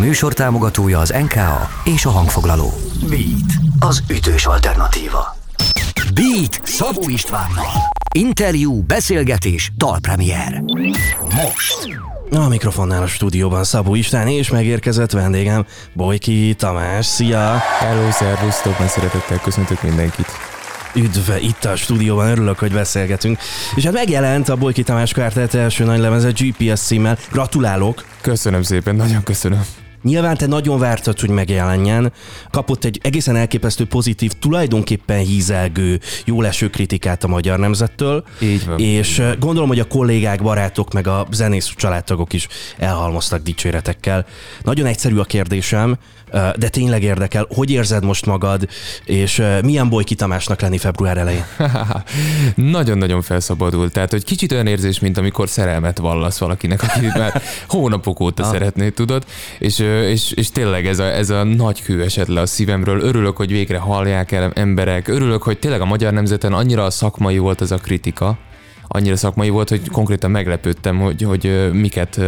műsor támogatója az NKA és a hangfoglaló. Beat, az ütős alternatíva. Beat Szabó Istvánnal. Interjú, beszélgetés, dalpremier. Most. A mikrofonnál a stúdióban Szabó István és megérkezett vendégem Bojki Tamás. Szia! Hello, szervusztok, nagy szeretettel köszöntök mindenkit. Üdv itt a stúdióban, örülök, hogy beszélgetünk. És hát megjelent a Bojki Tamás Kártelt első nagy lemeze GPS címmel. Gratulálok! Köszönöm szépen, nagyon köszönöm. Nyilván te nagyon vártad, hogy megjelenjen. Kapott egy egészen elképesztő pozitív, tulajdonképpen hízelgő, jó leső kritikát a magyar nemzettől. Így van. És gondolom, hogy a kollégák, barátok, meg a zenész családtagok is elhalmoztak dicséretekkel. Nagyon egyszerű a kérdésem, de tényleg érdekel, hogy érzed most magad, és milyen boly Tamásnak lenni február elején? Nagyon-nagyon felszabadult. Tehát, hogy kicsit olyan érzés, mint amikor szerelmet vallasz valakinek, aki már hónapok óta ah. szeretné, tudod, és, és, és tényleg ez a, ez a nagy kő esett le a szívemről. Örülök, hogy végre hallják el emberek, örülök, hogy tényleg a magyar nemzeten annyira szakmai volt ez a kritika, annyira szakmai volt, hogy konkrétan meglepődtem, hogy, hogy miket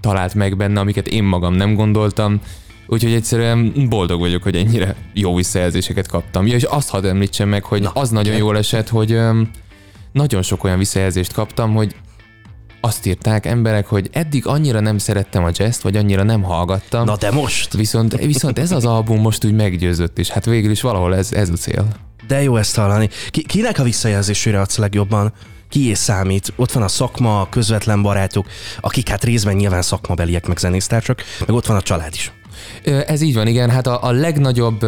talált meg benne, amiket én magam nem gondoltam Úgyhogy egyszerűen boldog vagyok, hogy ennyire jó visszajelzéseket kaptam. Ja, és azt hadd említsem meg, hogy Na, az nagyon jól esett, hogy um, nagyon sok olyan visszajelzést kaptam, hogy azt írták emberek, hogy eddig annyira nem szerettem a jazz vagy annyira nem hallgattam. Na de most? Viszont, viszont ez az album most úgy meggyőzött, és hát végül is valahol ez, ez a cél. De jó ezt hallani. Ki, kinek a visszajelzésére adsz legjobban? Ki és számít? Ott van a szakma, a közvetlen barátok, akik hát részben nyilván szakmabeliek, meg zenésztársak, meg ott van a család is. Ez így van, igen. Hát a, a legnagyobb,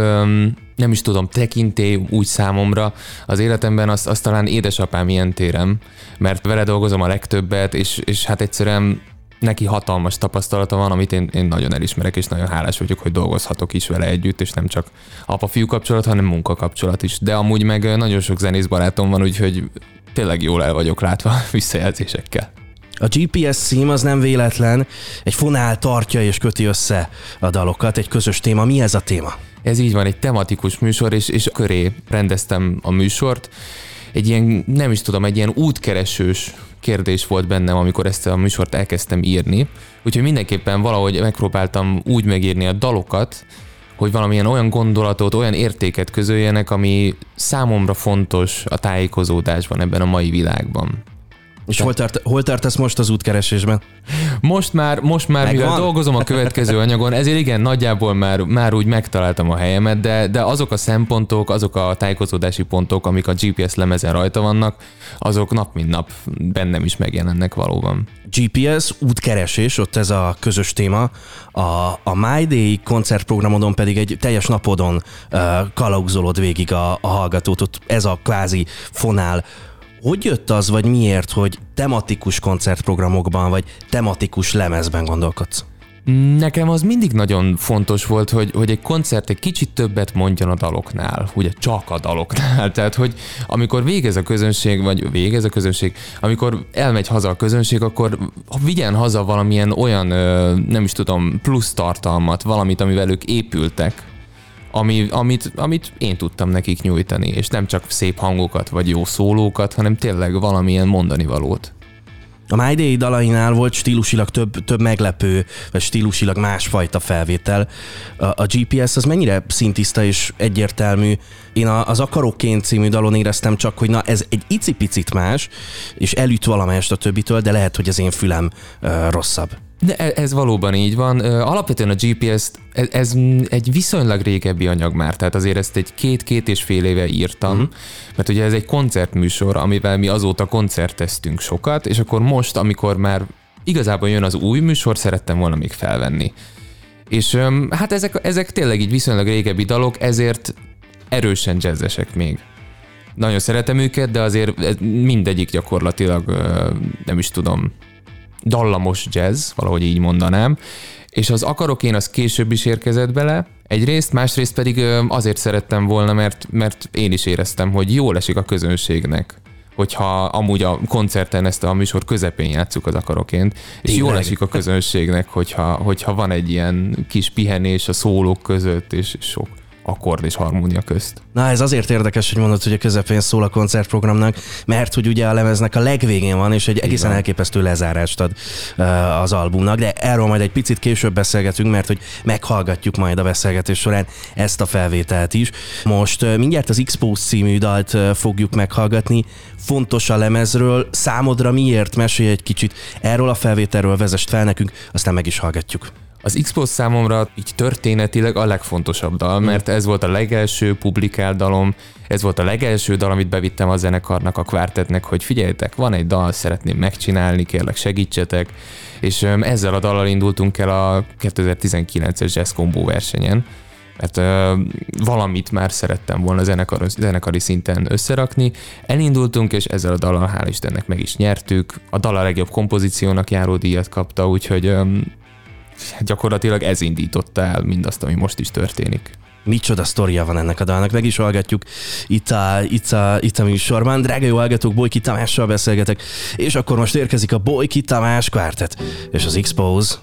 nem is tudom, tekintély úgy számomra az életemben, az, az talán édesapám ilyen térem, mert vele dolgozom a legtöbbet, és, és hát egyszerűen neki hatalmas tapasztalata van, amit én, én nagyon elismerek, és nagyon hálás vagyok, hogy dolgozhatok is vele együtt, és nem csak apa-fiú kapcsolat, hanem munkakapcsolat is. De amúgy meg nagyon sok zenész barátom van, úgyhogy tényleg jól el vagyok látva visszajelzésekkel. A GPS szím az nem véletlen, egy fonál tartja és köti össze a dalokat, egy közös téma. Mi ez a téma? Ez így van, egy tematikus műsor, és, és köré rendeztem a műsort. Egy ilyen, nem is tudom, egy ilyen útkeresős kérdés volt bennem, amikor ezt a műsort elkezdtem írni. Úgyhogy mindenképpen valahogy megpróbáltam úgy megírni a dalokat, hogy valamilyen olyan gondolatot, olyan értéket közöljenek, ami számomra fontos a tájékozódásban ebben a mai világban. És hol, tart, hol tartasz most az útkeresésben? Most már, most már Megvan? mivel dolgozom a következő anyagon, ezért igen, nagyjából már, már úgy megtaláltam a helyemet, de, de azok a szempontok, azok a tájékozódási pontok, amik a GPS lemezen rajta vannak, azok nap mint nap bennem is megjelennek valóban. GPS, útkeresés, ott ez a közös téma. A, a My Day koncertprogramodon pedig egy teljes napodon uh, kalauzolod végig a, a hallgatót, ott ez a kvázi fonál hogy jött az, vagy miért, hogy tematikus koncertprogramokban, vagy tematikus lemezben gondolkodsz? Nekem az mindig nagyon fontos volt, hogy, hogy egy koncert egy kicsit többet mondjon a daloknál, ugye csak a daloknál. Tehát, hogy amikor végez a közönség, vagy végez a közönség, amikor elmegy haza a közönség, akkor vigyen haza valamilyen olyan, nem is tudom, plusz tartalmat, valamit, amivel ők épültek, ami, amit, amit én tudtam nekik nyújtani, és nem csak szép hangokat vagy jó szólókat, hanem tényleg valamilyen mondani valót. A My Day dalainál volt stílusilag több, több meglepő, vagy stílusilag másfajta felvétel. A, a GPS az mennyire szintiszta és egyértelmű. Én a, az Akaróként című dalon éreztem csak, hogy na ez egy icipicit más, és elüt valamelyest a többitől, de lehet, hogy az én fülem uh, rosszabb. De e, ez valóban így van. Alapvetően a GPS, ez, ez egy viszonylag régebbi anyag már, tehát azért ezt egy két-két és fél éve írtam, uh-huh. mert ugye ez egy koncertműsor, amivel mi azóta koncerteztünk sokat, és akkor most, amikor már igazából jön az új műsor, szerettem volna még felvenni. És hát ezek, ezek tényleg így viszonylag régebbi dalok, ezért erősen jazzesek még. Nagyon szeretem őket, de azért mindegyik gyakorlatilag nem is tudom, dallamos jazz, valahogy így mondanám, és az akarok én, az később is érkezett bele, egyrészt, másrészt pedig azért szerettem volna, mert, mert én is éreztem, hogy jól esik a közönségnek hogyha amúgy a koncerten ezt a műsor közepén játsszuk az akaroként, és jól esik a közönségnek, hogyha, hogyha van egy ilyen kis pihenés a szólók között, és sok akkord és harmónia közt. Na ez azért érdekes, hogy mondod, hogy a közepén szól a koncertprogramnak, mert hogy ugye a lemeznek a legvégén van, és egy egészen elképesztő lezárást ad uh, az albumnak, de erről majd egy picit később beszélgetünk, mert hogy meghallgatjuk majd a beszélgetés során ezt a felvételt is. Most uh, mindjárt az Expose című dalt uh, fogjuk meghallgatni, fontos a lemezről, számodra miért? Mesélj egy kicsit erről a felvételről, vezest fel nekünk, aztán meg is hallgatjuk. Az Xbox számomra így történetileg a legfontosabb dal, hmm. mert ez volt a legelső publikált dalom, ez volt a legelső dal, amit bevittem a zenekarnak, a kvártetnek, hogy figyeljetek, van egy dal, szeretném megcsinálni, kérlek segítsetek, és ezzel a dallal indultunk el a 2019-es Jazz Combo versenyen, mert uh, valamit már szerettem volna zenekar, zenekari szinten összerakni. Elindultunk, és ezzel a dallal hál' Istennek meg is nyertük. A dal a legjobb kompozíciónak járó díjat kapta, úgyhogy um, gyakorlatilag ez indította el mindazt, ami most is történik. Micsoda sztoria van ennek a dalnak, meg is hallgatjuk itt a, itt a, itt a műsorban. Drága jó hallgatók, Bolyki Tamással beszélgetek, és akkor most érkezik a Bolyki Tamás kvártet, és az Expose.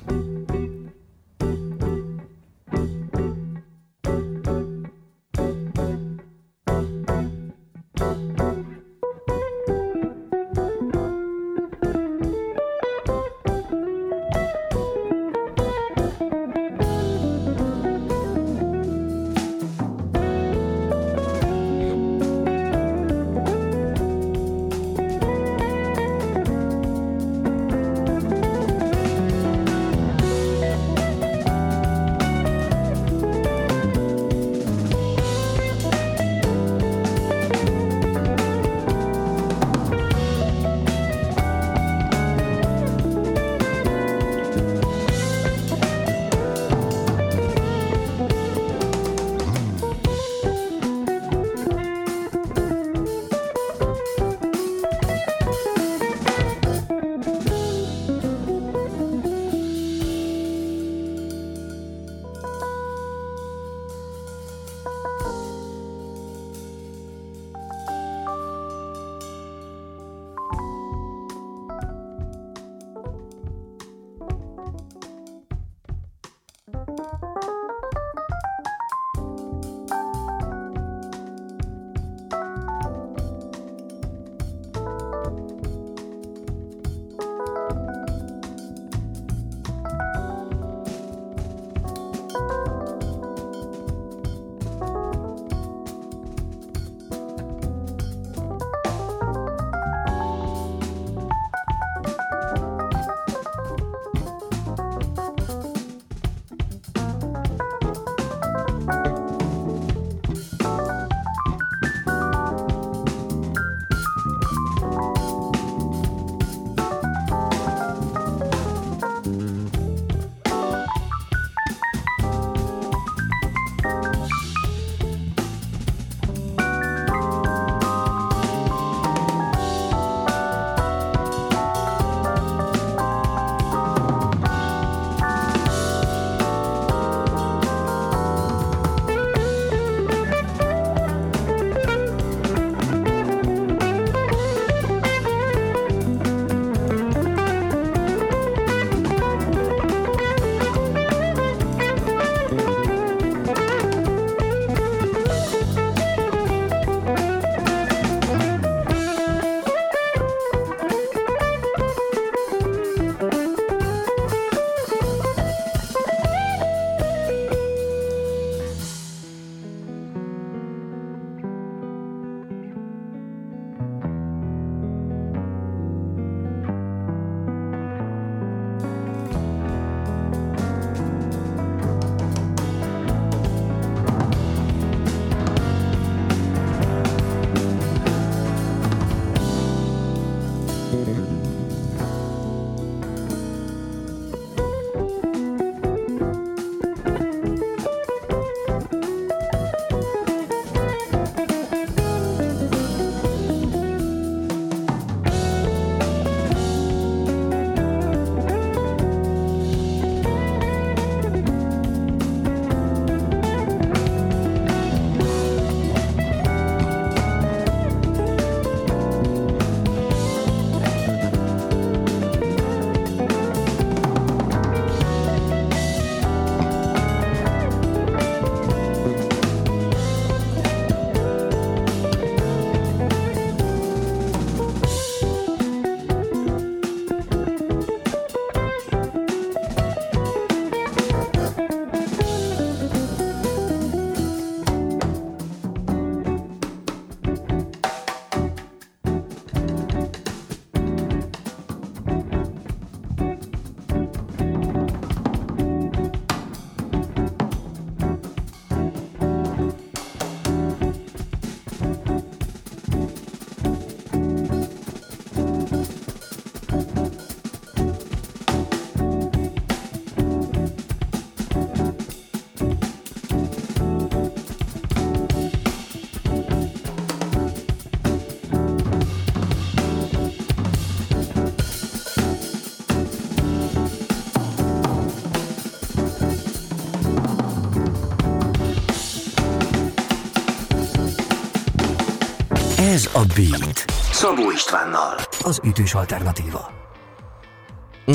Beat. Szabó Istvánnal. Az ütős alternatíva.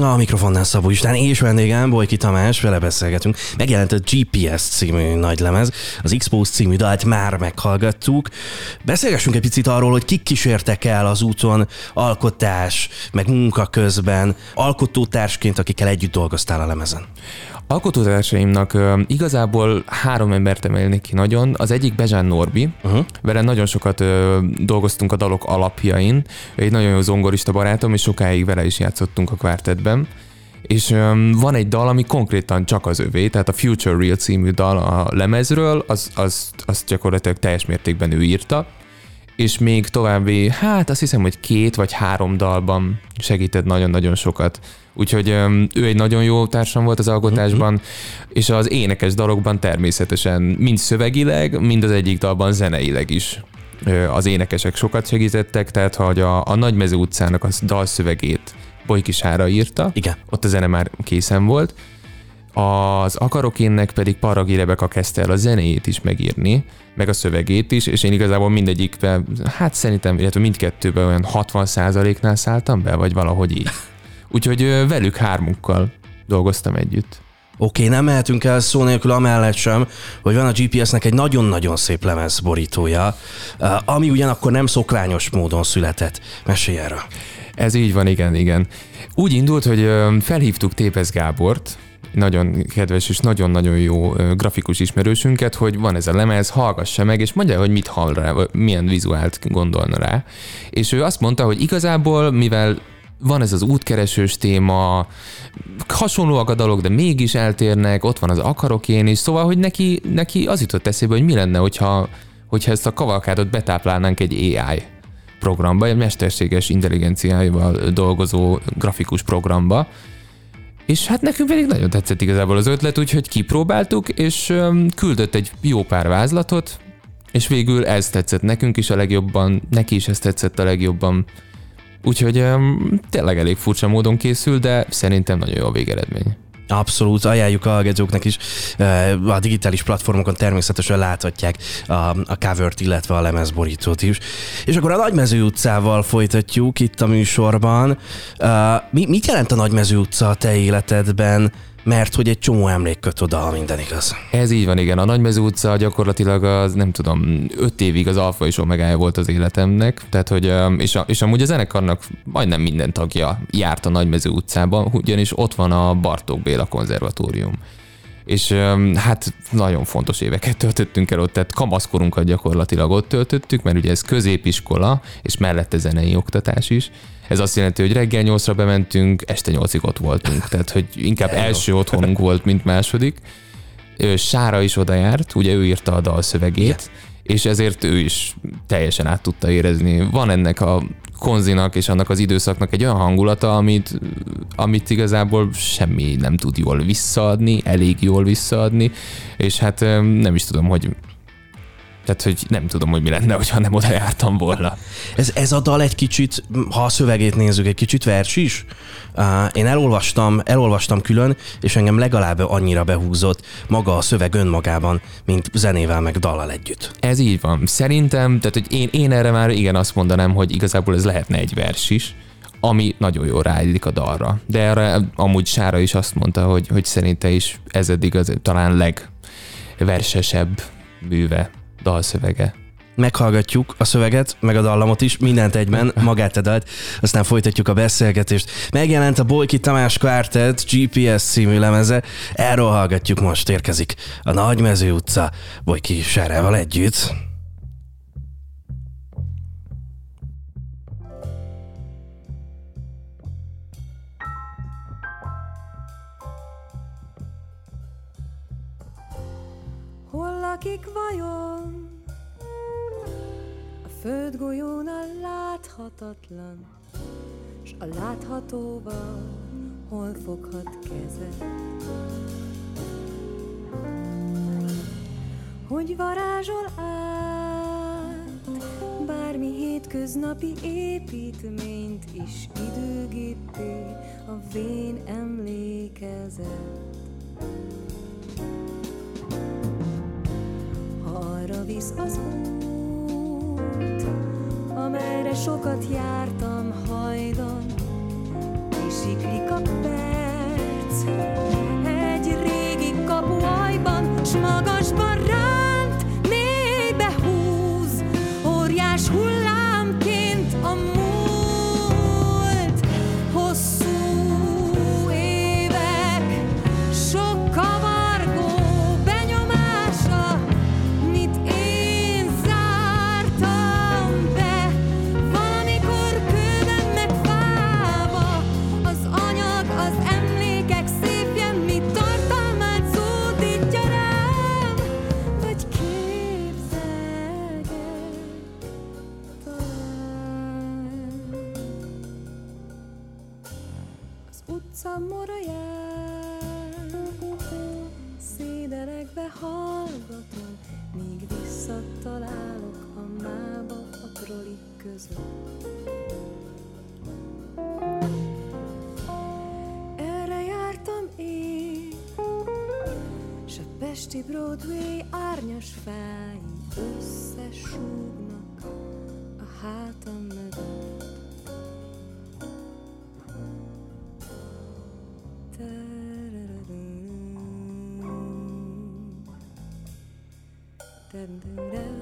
A mikrofonnál Szabó István és vendégem Bojki Tamás, vele beszélgetünk. Megjelent a GPS című nagylemez, az Expose című dalt már meghallgattuk. Beszélgessünk egy picit arról, hogy kik kísértek el az úton alkotás, meg munka közben, alkotótársként, akikkel együtt dolgoztál a lemezen. Alkotótársaimnak igazából három embert emelnék ki nagyon. Az egyik Bezsán Norbi, uh-huh. vele nagyon sokat dolgoztunk a dalok alapjain. Egy nagyon jó zongorista barátom, és sokáig vele is játszottunk a kvártetben. És um, van egy dal, ami konkrétan csak az övé, tehát a Future Real című dal a lemezről, az, az, az gyakorlatilag teljes mértékben ő írta és még további, hát azt hiszem, hogy két vagy három dalban segített nagyon-nagyon sokat. Úgyhogy ő egy nagyon jó társam volt az alkotásban, mm-hmm. és az énekes dalokban természetesen mind szövegileg, mind az egyik dalban zeneileg is az énekesek sokat segítettek, tehát hogy a, a Nagymező utcának a dalszövegét Bolykisára írta, Igen. ott a zene már készen volt, az Akarok énnek pedig Paragi Rebeka kezdte el a zenéjét is megírni, meg a szövegét is, és én igazából mindegyikben, hát szerintem, illetve mindkettőben olyan 60%-nál szálltam be, vagy valahogy így. Úgyhogy velük hármukkal dolgoztam együtt. Oké, okay, nem mehetünk el szó nélkül amellett sem, hogy van a GPS-nek egy nagyon-nagyon szép lemez borítója, ami ugyanakkor nem szokványos módon született. Mesélj erről. Ez így van, igen, igen. Úgy indult, hogy felhívtuk Tépez Gábort, nagyon kedves és nagyon-nagyon jó grafikus ismerősünket, hogy van ez a lemez, hallgassa meg, és mondja, hogy mit hall rá, milyen vizuált gondolna rá. És ő azt mondta, hogy igazából, mivel van ez az útkeresős téma, hasonlóak a dolog, de mégis eltérnek, ott van az akarok én is, szóval, hogy neki, neki az jutott eszébe, hogy mi lenne, hogyha, hogyha ezt a kavalkádot betáplálnánk egy AI programba, egy mesterséges intelligenciával dolgozó grafikus programba, és hát nekünk pedig nagyon tetszett igazából az ötlet, úgyhogy kipróbáltuk, és küldött egy jó pár vázlatot, és végül ez tetszett nekünk is a legjobban, neki is ez tetszett a legjobban. Úgyhogy tényleg elég furcsa módon készül, de szerintem nagyon jó a végeredmény. Abszolút, ajánljuk a hallgatóknak is. A digitális platformokon természetesen láthatják a, a covert, illetve a lemezborítót is. És akkor a Nagymező utcával folytatjuk itt a műsorban. Mi, mit jelent a Nagymező utca a te életedben? Mert hogy egy csomó emlék köt oda, ha minden igaz. Ez így van, igen. A Nagymező utca gyakorlatilag az, nem tudom, öt évig az alfa és omegája volt az életemnek, tehát hogy, és, a, és amúgy a zenekarnak majdnem minden tagja járt a Nagymező utcában, ugyanis ott van a Bartók Béla konzervatórium és hát nagyon fontos éveket töltöttünk el ott, tehát kamaszkorunkat gyakorlatilag ott töltöttük, mert ugye ez középiskola, és mellette zenei oktatás is, ez azt jelenti, hogy reggel nyolcra bementünk, este nyolcig ott voltunk. Tehát, hogy inkább első otthonunk volt, mint második. Sára is oda járt, ugye ő írta a dalszövegét, és ezért ő is teljesen át tudta érezni. Van ennek a konzinak és annak az időszaknak egy olyan hangulata, amit, amit igazából semmi nem tud jól visszaadni, elég jól visszaadni, és hát nem is tudom, hogy tehát, hogy nem tudom, hogy mi lenne, hogyha nem oda jártam volna. Ez, ez a dal egy kicsit, ha a szövegét nézzük, egy kicsit vers is. Uh, én elolvastam, elolvastam külön, és engem legalább annyira behúzott maga a szöveg önmagában, mint zenével meg dallal együtt. Ez így van. Szerintem, tehát hogy én, én erre már igen azt mondanám, hogy igazából ez lehetne egy vers is, ami nagyon jól ráillik a dalra. De erre amúgy Sára is azt mondta, hogy, hogy szerinte is ez eddig az talán legversesebb műve dalszövege. Meghallgatjuk a szöveget, meg a dallamot is, mindent egyben, magát edelt, aztán folytatjuk a beszélgetést. Megjelent a Bolki Tamás Quartet GPS című lemeze, erről hallgatjuk most, érkezik a Nagymező utca Bolki Sárával együtt. Földgolyón a láthatatlan, S a láthatóval hol foghat kezet? Hogy varázsol át bármi hétköznapi építményt is időgépé a vén emlékezet. arra visz az út, amerre sokat jártam hajdan, kisiklik a perc. Egy régi kapuajban, s magasban a Pesti Broadway árnyas fái Összesúgnak a hátam mögött. Magasban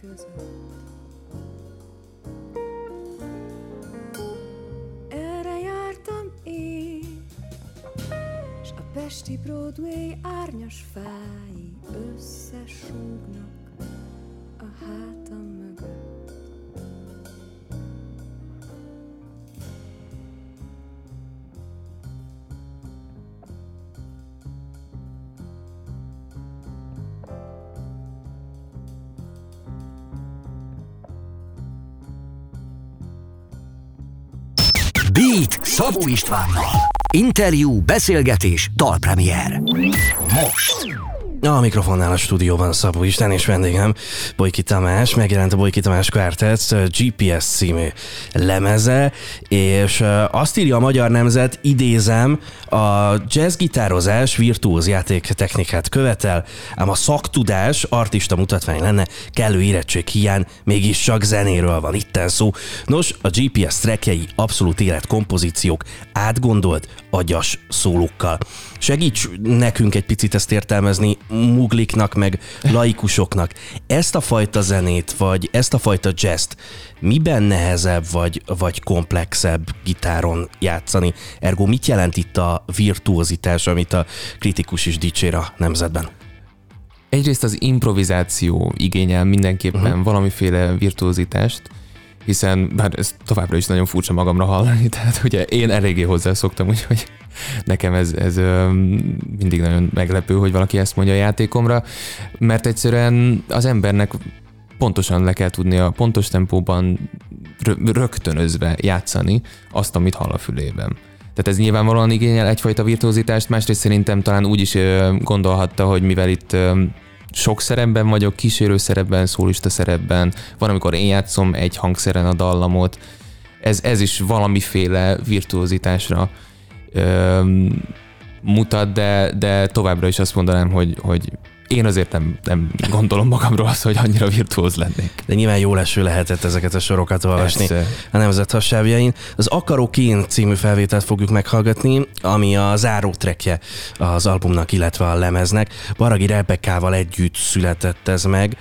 között. Erre jártam én, s a Pesti Broadway árnyas fái összesúgnak a hátam mögött. Szabó Istvánnal. Interjú, beszélgetés, dalpremier. Most. A mikrofonnál a stúdióban Szabó Isten és vendégem Bojki Tamás, megjelent a Bojki Tamás Quartet GPS című lemeze, és azt írja a Magyar Nemzet, idézem, a jazzgitározás virtuóz játék technikát követel, ám a szaktudás artista mutatvány lenne, kellő érettség hiány, mégis csak zenéről van itten szó. Nos, a GPS trackjei abszolút életkompozíciók, átgondolt, agyas szólókkal. Segíts nekünk egy picit ezt értelmezni mugliknak, meg laikusoknak. Ezt a fajta zenét, vagy ezt a fajta jazzt miben nehezebb, vagy, vagy komplexebb gitáron játszani? Ergo mit jelent itt a virtuozitás, amit a kritikus is dicsér a nemzetben? Egyrészt az improvizáció igényel mindenképpen uh-huh. valamiféle virtuózitást, hiszen bár ez továbbra is nagyon furcsa magamra hallani, tehát ugye én eléggé hozzászoktam, úgyhogy nekem ez, ez mindig nagyon meglepő, hogy valaki ezt mondja a játékomra, mert egyszerűen az embernek pontosan le kell tudnia pontos tempóban rögtönözve játszani azt, amit hall a fülében. Tehát ez nyilvánvalóan igényel egyfajta virtuózitást, másrészt szerintem talán úgy is gondolhatta, hogy mivel itt sok szerepben vagyok, kísérő szerepben, szólista szerepben, van, amikor én játszom egy hangszeren a dallamot, ez, ez is valamiféle virtuózitásra mutat, de, de továbbra is azt mondanám, hogy, hogy én azért nem, nem gondolom magamról azt, hogy annyira virtuóz lennék. De nyilván jó leső lehetett ezeket a sorokat olvasni Persze. a nemzet hassábjain. Az Akarok én című felvételt fogjuk meghallgatni, ami a záró trekje az albumnak, illetve a lemeznek. Baragi Rebekával együtt született ez meg.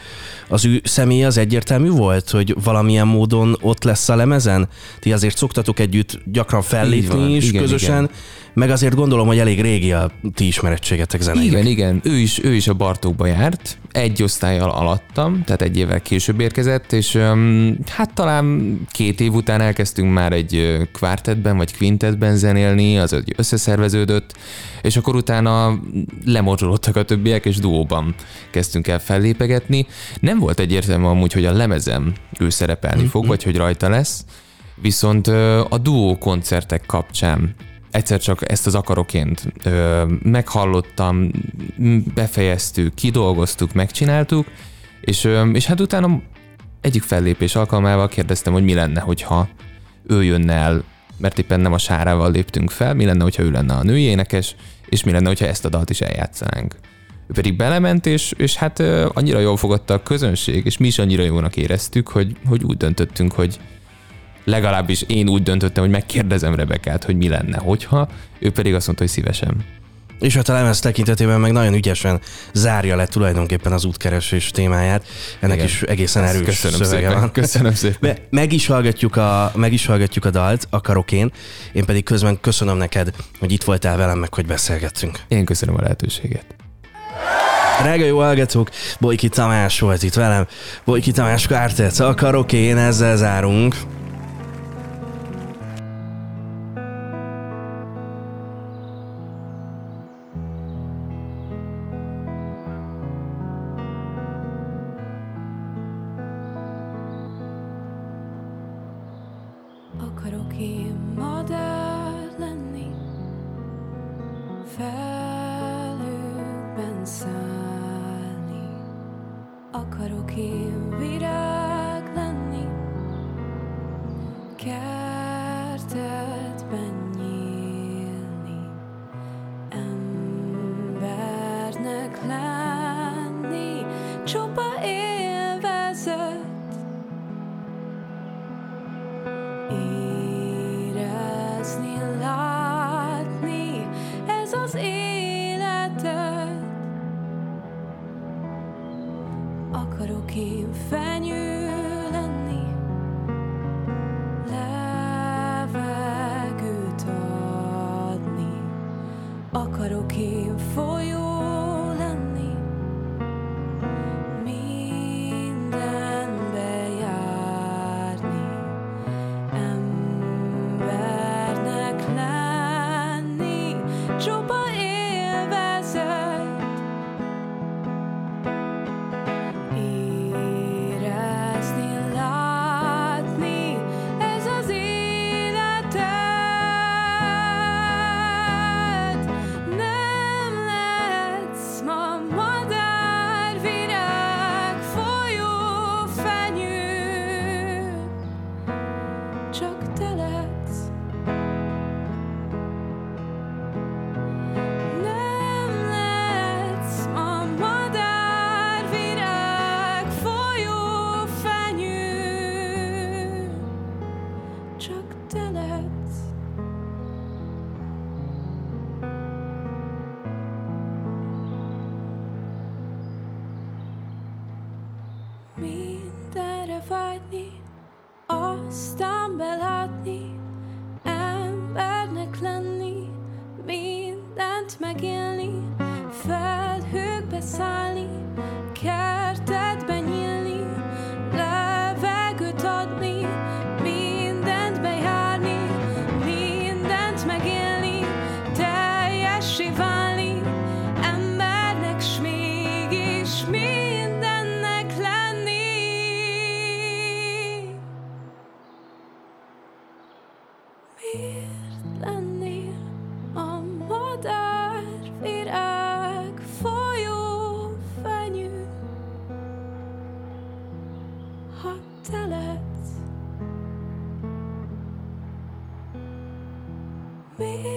Az ő személy az egyértelmű volt, hogy valamilyen módon ott lesz a lemezen? Ti azért szoktatok együtt gyakran fellépni is igen, közösen. Igen meg azért gondolom, hogy elég régi a ti ismerettségetek zenei. Igen, igen. Ő is, ő is a Bartókba járt, egy osztályjal alattam, tehát egy évvel később érkezett, és um, hát talán két év után elkezdtünk már egy kvártetben vagy quintetben zenélni, az összeszerveződött, és akkor utána lemorzsolódtak a többiek, és duóban kezdtünk el fellépegetni. Nem volt egyértelmű amúgy, hogy a lemezem ő szerepelni mm-hmm. fog, vagy hogy rajta lesz, viszont a duó koncertek kapcsán egyszer csak ezt az akaroként ö, meghallottam, befejeztük, kidolgoztuk, megcsináltuk, és, ö, és hát utána egyik fellépés alkalmával kérdeztem, hogy mi lenne, hogyha ő jönne el, mert éppen nem a sárával léptünk fel, mi lenne, hogyha ő lenne a női énekes, és mi lenne, hogyha ezt a dalt is eljátszanánk. Ő pedig belement, és, és hát ö, annyira jól fogadta a közönség, és mi is annyira jónak éreztük, hogy, hogy úgy döntöttünk, hogy, legalábbis én úgy döntöttem, hogy megkérdezem Rebekát, hogy mi lenne, hogyha, ő pedig azt mondta, hogy szívesen. És hát a lemez tekintetében meg nagyon ügyesen zárja le tulajdonképpen az útkeresés témáját. Ennek Igen. is egészen erős Köszönöm szövege szépen. van. Köszönöm szépen. Meg, is hallgatjuk a, meg is hallgatjuk a dalt, akarok én. Én pedig közben köszönöm neked, hogy itt voltál velem, meg hogy beszélgettünk. Én köszönöm a lehetőséget. Drága jó hallgatók, Bojki Tamás volt itt velem. Bojki Tamás Kártec, akarok én, ezzel zárunk. felőkben szállni. Akarok én virág lenni, kell silence. Hot Me